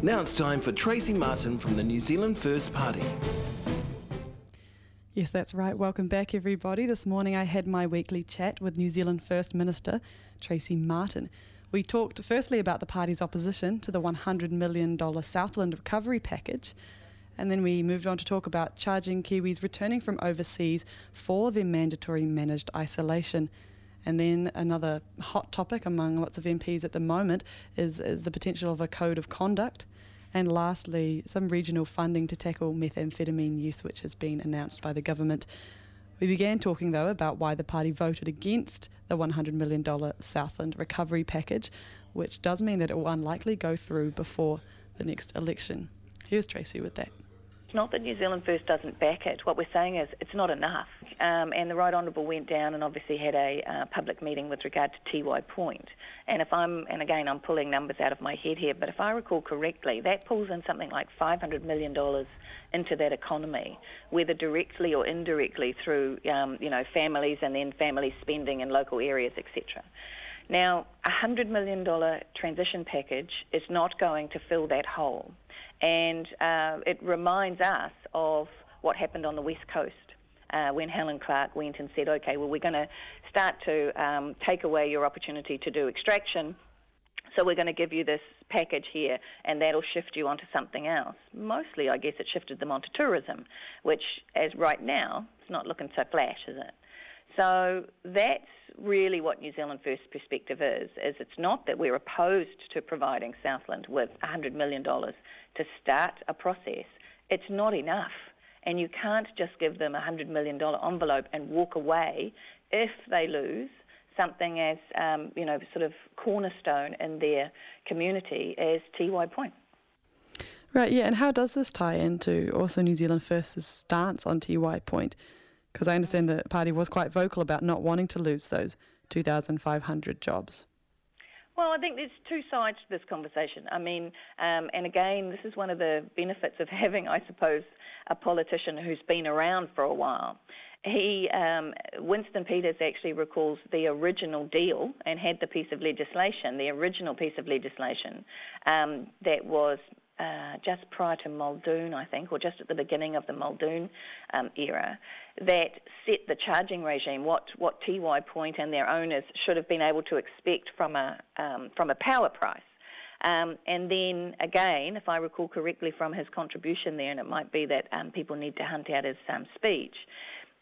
Now it's time for Tracey Martin from the New Zealand First Party. Yes, that's right. Welcome back, everybody. This morning I had my weekly chat with New Zealand First Minister Tracey Martin. We talked firstly about the party's opposition to the $100 million Southland recovery package, and then we moved on to talk about charging Kiwis returning from overseas for their mandatory managed isolation. And then another hot topic among lots of MPs at the moment is, is the potential of a code of conduct. And lastly, some regional funding to tackle methamphetamine use, which has been announced by the government. We began talking, though, about why the party voted against the $100 million Southland recovery package, which does mean that it will unlikely go through before the next election. Here's Tracey with that. It's not that New Zealand First doesn't back it. What we're saying is it's not enough. Um, and the Right Honourable went down and obviously had a uh, public meeting with regard to Tiwai Point. And if I'm, and again, I'm pulling numbers out of my head here, but if I recall correctly, that pulls in something like $500 million into that economy, whether directly or indirectly through, um, you know, families and then family spending in local areas, etc. Now, a $100 million transition package is not going to fill that hole. And uh, it reminds us of what happened on the West Coast uh, when Helen Clark went and said, okay, well, we're going to start to um, take away your opportunity to do extraction. So we're going to give you this package here, and that'll shift you onto something else. Mostly, I guess, it shifted them onto tourism, which, as right now, it's not looking so flash, is it? So that's really what New Zealand First perspective is, is it's not that we're opposed to providing Southland with $100 million to start a process. It's not enough. And you can't just give them a $100 million envelope and walk away if they lose something as, um, you know, sort of cornerstone in their community as Tiwai Point. Right, yeah, and how does this tie into also New Zealand First's stance on Tiwai Point? Because I understand the party was quite vocal about not wanting to lose those 2,500 jobs. Well, I think there's two sides to this conversation. I mean, um, and again, this is one of the benefits of having, I suppose, a politician who's been around for a while. He, um, Winston Peters actually recalls the original deal and had the piece of legislation, the original piece of legislation um, that was uh, just prior to Muldoon, I think, or just at the beginning of the Muldoon um, era, that set the charging regime, what, what Tiwai Point and their owners should have been able to expect from a, um, from a power price. Um, and then again, if I recall correctly from his contribution there, and it might be that um, people need to hunt out his um, speech,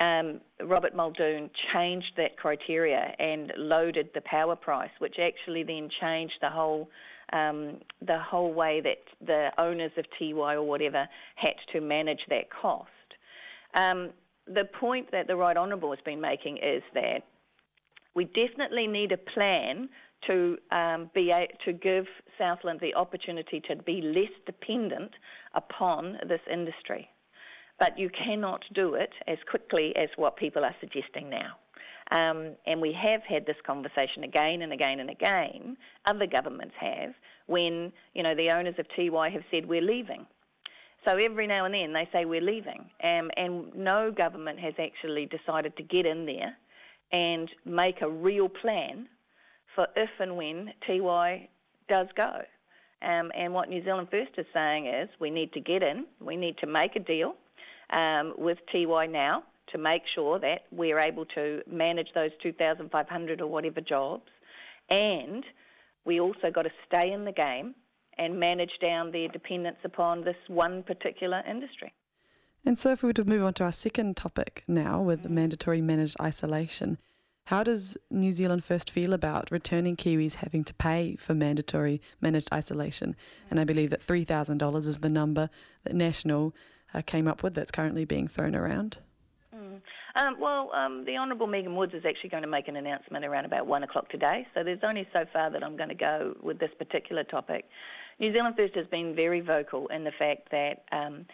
um, Robert Muldoon changed that criteria and loaded the power price, which actually then changed the whole um, the whole way that the owners of Tiwai or whatever had to manage that cost. Um, the point that the Right Honourable has been making is that we definitely need a plan to um, be a, to give Southland the opportunity to be less dependent upon this industry. But you cannot do it as quickly as what people are suggesting now. Um, and we have had this conversation again and again and again, other governments have, when, you know, the owners of Tiwai have said, we're leaving. So every now and then they say we're leaving. Um, and no government has actually decided to get in there and make a real plan for if and when Tiwai does go. Um, and what New Zealand First is saying is we need to get in, we need to make a deal um, with Tiwai now to make sure that we're able to manage those 2,500 or whatever jobs. And we also got to stay in the game and manage down their dependence upon this one particular industry. And so, if we were to move on to our second topic now with the mandatory managed isolation, how does New Zealand First feel about returning Kiwis having to pay for mandatory managed isolation? And I believe that $3,000 is the number that National uh, came up with that's currently being thrown around. Um, well, um, the Honourable Megan Woods is actually going to make an announcement around about one o'clock today, so there's only so far that I'm going to go with this particular topic. New Zealand First has been very vocal in the fact that um,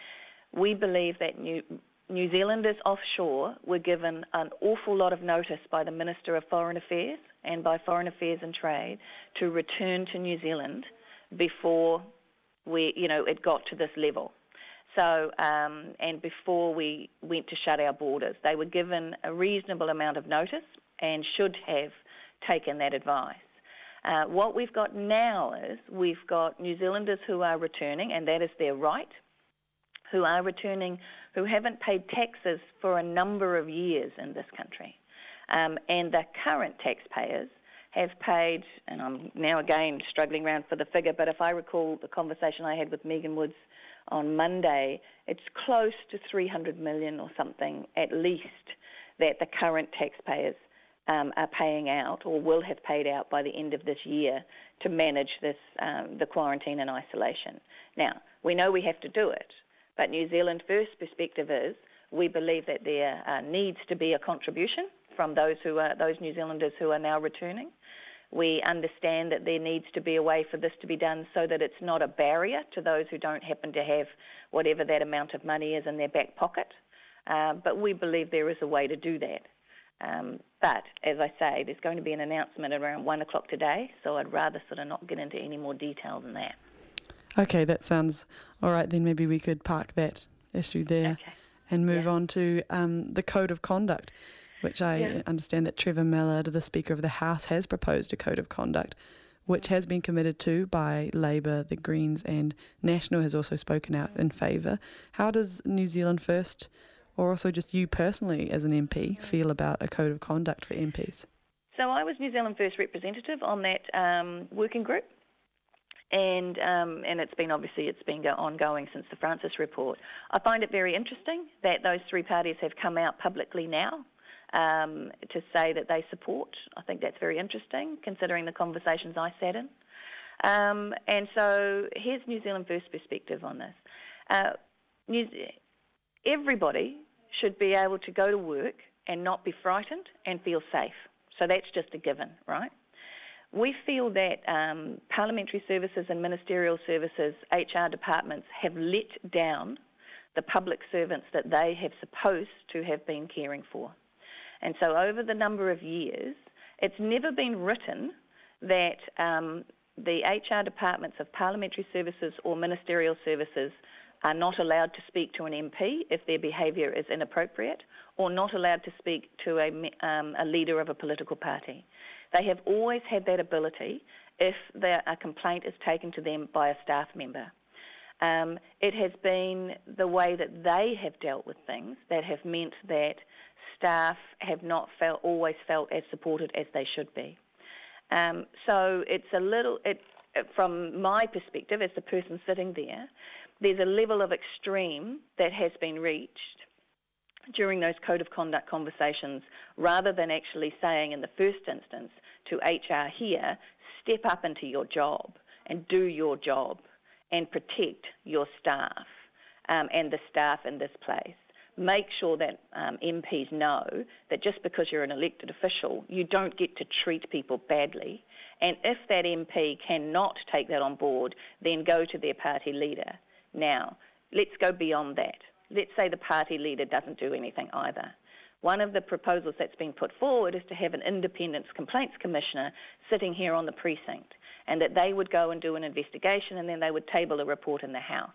we believe that New, New Zealanders offshore were given an awful lot of notice by the Minister of Foreign Affairs and by Foreign Affairs and Trade to return to New Zealand before we, you know, it got to this level. So, um, and before we went to shut our borders, they were given a reasonable amount of notice and should have taken that advice. Uh, what we've got now is we've got New Zealanders who are returning, and that is their right, who are returning, who haven't paid taxes for a number of years in this country. Um, and the current taxpayers have paid, and I'm now again struggling around for the figure, but if I recall the conversation I had with Megan Woods on Monday, it's close to 300 million or something at least that the current taxpayers um, are paying out or will have paid out by the end of this year to manage this um, the quarantine and isolation. Now we know we have to do it, but New Zealand First perspective is we believe that there uh, needs to be a contribution from those who are those New Zealanders who are now returning. We understand that there needs to be a way for this to be done so that it's not a barrier to those who don't happen to have whatever that amount of money is in their back pocket. Uh, but we believe there is a way to do that. Um, but as I say, there's going to be an announcement around one o'clock today, so I'd rather sort of not get into any more detail than that. Okay, that sounds all right. Then maybe we could park that issue there okay. and move yeah. on to um, the code of conduct, which I yeah. understand that Trevor Mallard, the Speaker of the House, has proposed a code of conduct, which has been committed to by Labour, the Greens, and National has also spoken out in favour. How does New Zealand First or also just you personally as an MP feel about a code of conduct for MPs? So I was New Zealand First representative on that um, working group, and um, and it's been obviously it's been ongoing since the Francis report. I find it very interesting that those three parties have come out publicly now um, to say that they support. I think that's very interesting considering the conversations I sat in. Um, and so here's New Zealand First perspective on this. Uh, everybody should be able to go to work and not be frightened and feel safe. So that's just a given, right? We feel that um, parliamentary services and ministerial services, HR departments, have let down the public servants that they have supposed to have been caring for. And so over the number of years, it's never been written that um, the HR departments of parliamentary services or ministerial services are not allowed to speak to an MP if their behaviour is inappropriate or not allowed to speak to a, um, a leader of a political party. They have always had that ability if a complaint is taken to them by a staff member. Um, it has been the way that they have dealt with things that have meant that staff have not felt, always felt as supported as they should be. Um, so it's a little, it, from my perspective as the person sitting there, there's a level of extreme that has been reached during those code of conduct conversations rather than actually saying in the first instance to HR here, step up into your job and do your job and protect your staff um, and the staff in this place. Make sure that um, MPs know that just because you're an elected official, you don't get to treat people badly. And if that MP cannot take that on board, then go to their party leader now, let's go beyond that. Let's say the party leader doesn't do anything either. One of the proposals that's been put forward is to have an independent complaints commissioner sitting here on the precinct and that they would go and do an investigation and then they would table a report in the House.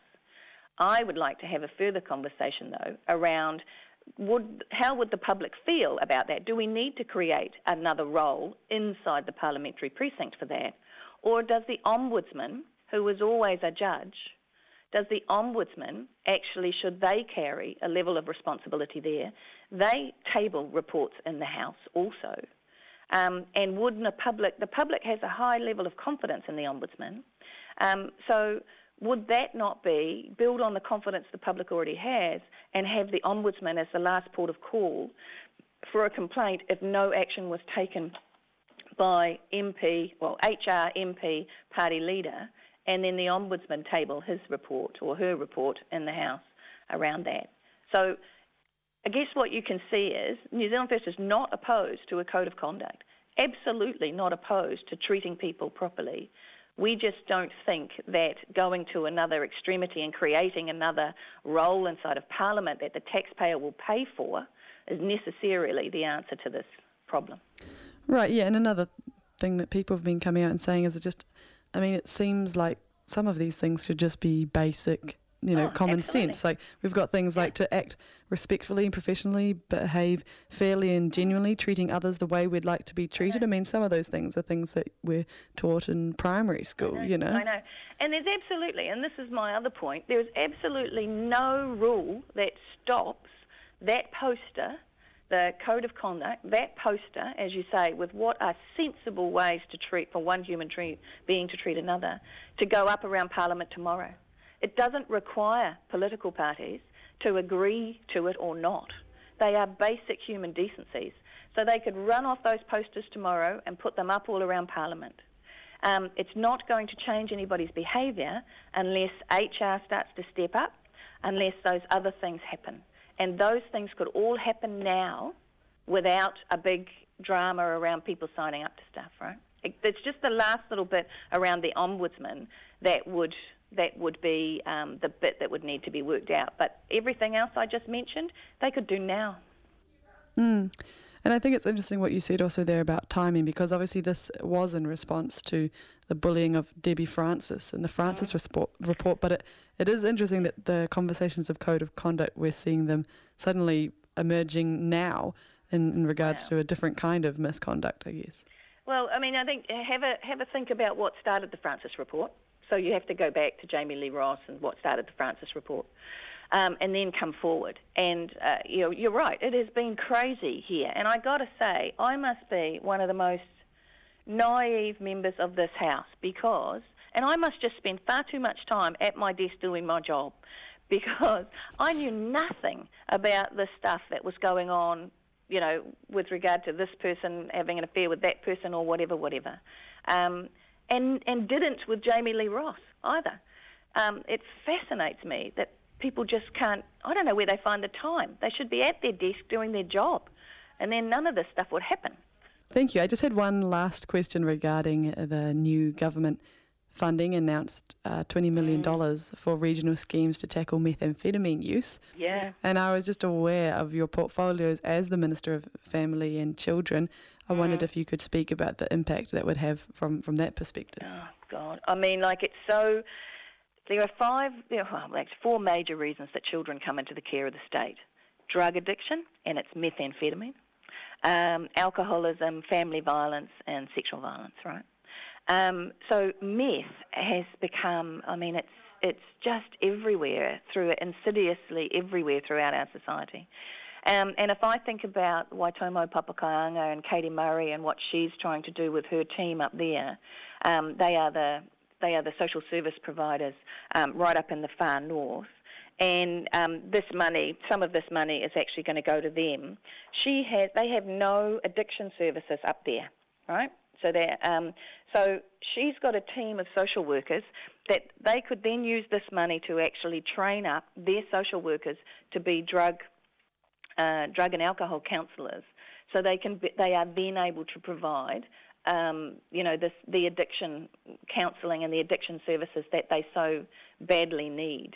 I would like to have a further conversation though around would, how would the public feel about that? Do we need to create another role inside the parliamentary precinct for that? Or does the Ombudsman, who is always a judge, does the ombudsman actually, should they carry a level of responsibility there, they table reports in the House also. Um, and wouldn't a public, the public has a high level of confidence in the ombudsman. Um, so would that not be build on the confidence the public already has and have the ombudsman as the last port of call for a complaint if no action was taken by MP, well, HR, MP, party leader, and then the Ombudsman table his report or her report in the House around that. So I guess what you can see is New Zealand First is not opposed to a code of conduct, absolutely not opposed to treating people properly. We just don't think that going to another extremity and creating another role inside of Parliament that the taxpayer will pay for is necessarily the answer to this problem. Right, yeah, and another thing that people have been coming out and saying is it just I mean, it seems like some of these things should just be basic you know Oh, common absolutely. sense. Like we've got things like to act respectfully and professionally, behave fairly and genuinely, treating others the way we'd like to be treated. Mm-hmm. I mean, some of those things are things that we're taught in primary school. You know. I know. And there's absolutely, and this is my other point, there is absolutely no rule that stops that poster, the code of conduct, that poster, as you say, with what are sensible ways to treat, for one human treat, being to treat another, to go up around Parliament tomorrow. It doesn't require political parties to agree to it or not. They are basic human decencies. So they could run off those posters tomorrow and put them up all around Parliament. Um, it's not going to change anybody's behaviour unless HR starts to step up, unless those other things happen. And those things could all happen now without a big drama around people signing up to stuff, right? It, it's just the last little bit around the ombudsman that would that would be um, the bit that would need to be worked out. But everything else I just mentioned, they could do now. Mm. And I think it's interesting what you said also there about timing, because obviously this was in response to the bullying of Debbie Francis and the Francis resport, report. But it, it is interesting that the conversations of code of conduct, we're seeing them suddenly emerging now in, in regards Wow. to a different kind of misconduct, I guess. Well, I mean, I think have a have a think about what started the Francis report. So you have to go back to Jami-Lee Ross and what started the Francis report, um, and then come forward. And uh, you know, you're right. It has been crazy here, and I got to say, I must be one of the most naive members of this house because, and I must just spend far too much time at my desk doing my job because I knew nothing about the stuff that was going on, you know, with regard to this person having an affair with that person or whatever, whatever. Um, and, and didn't with Jami-Lee Ross either. Um, it fascinates me that people just can't, I don't know where they find the time. They should be at their desk doing their job, and then none of this stuff would happen. Thank you. I just had one last question regarding the new government funding announced uh, $20 million for regional schemes to tackle methamphetamine use. Yeah. And I was just aware of your portfolios as the Minister of Family and Children. I wondered if you could speak about the impact that would have from, from that perspective. Oh God! I mean, like it's so. There are five, there are well, like four major reasons that children come into the care of the state: drug addiction, and it's methamphetamine, um, alcoholism, family violence, and sexual violence. Right. Um, so meth has become. I mean, it's it's just everywhere through insidiously everywhere throughout our society. Um, and if I think about Waitomo Papakainga and Katie Murray and what she's trying to do with her team up there, um, they are the they are the social service providers um, right up in the far north. And um, this money, some of this money is actually going to go to them. She has, they have no addiction services up there, right? So they, um, so she's got a team of social workers that they could then use this money to actually train up their social workers to be drug uh, drug and alcohol counsellors, so they can be, they are then able to provide um, you know this the addiction counselling and the addiction services that they so badly need.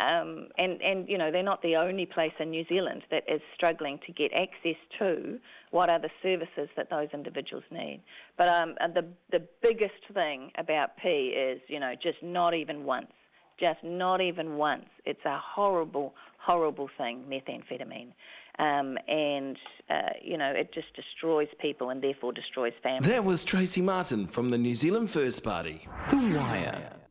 Um, and and you know they're not the only place in New Zealand that is struggling to get access to what are the services that those individuals need. But um, the the biggest thing about P is you know just not even once, just not even once. It's a horrible horrible thing, methamphetamine. Um, and, uh, you know, it just destroys people and therefore destroys families. That was Tracey Martin from the New Zealand First Party. The Wire.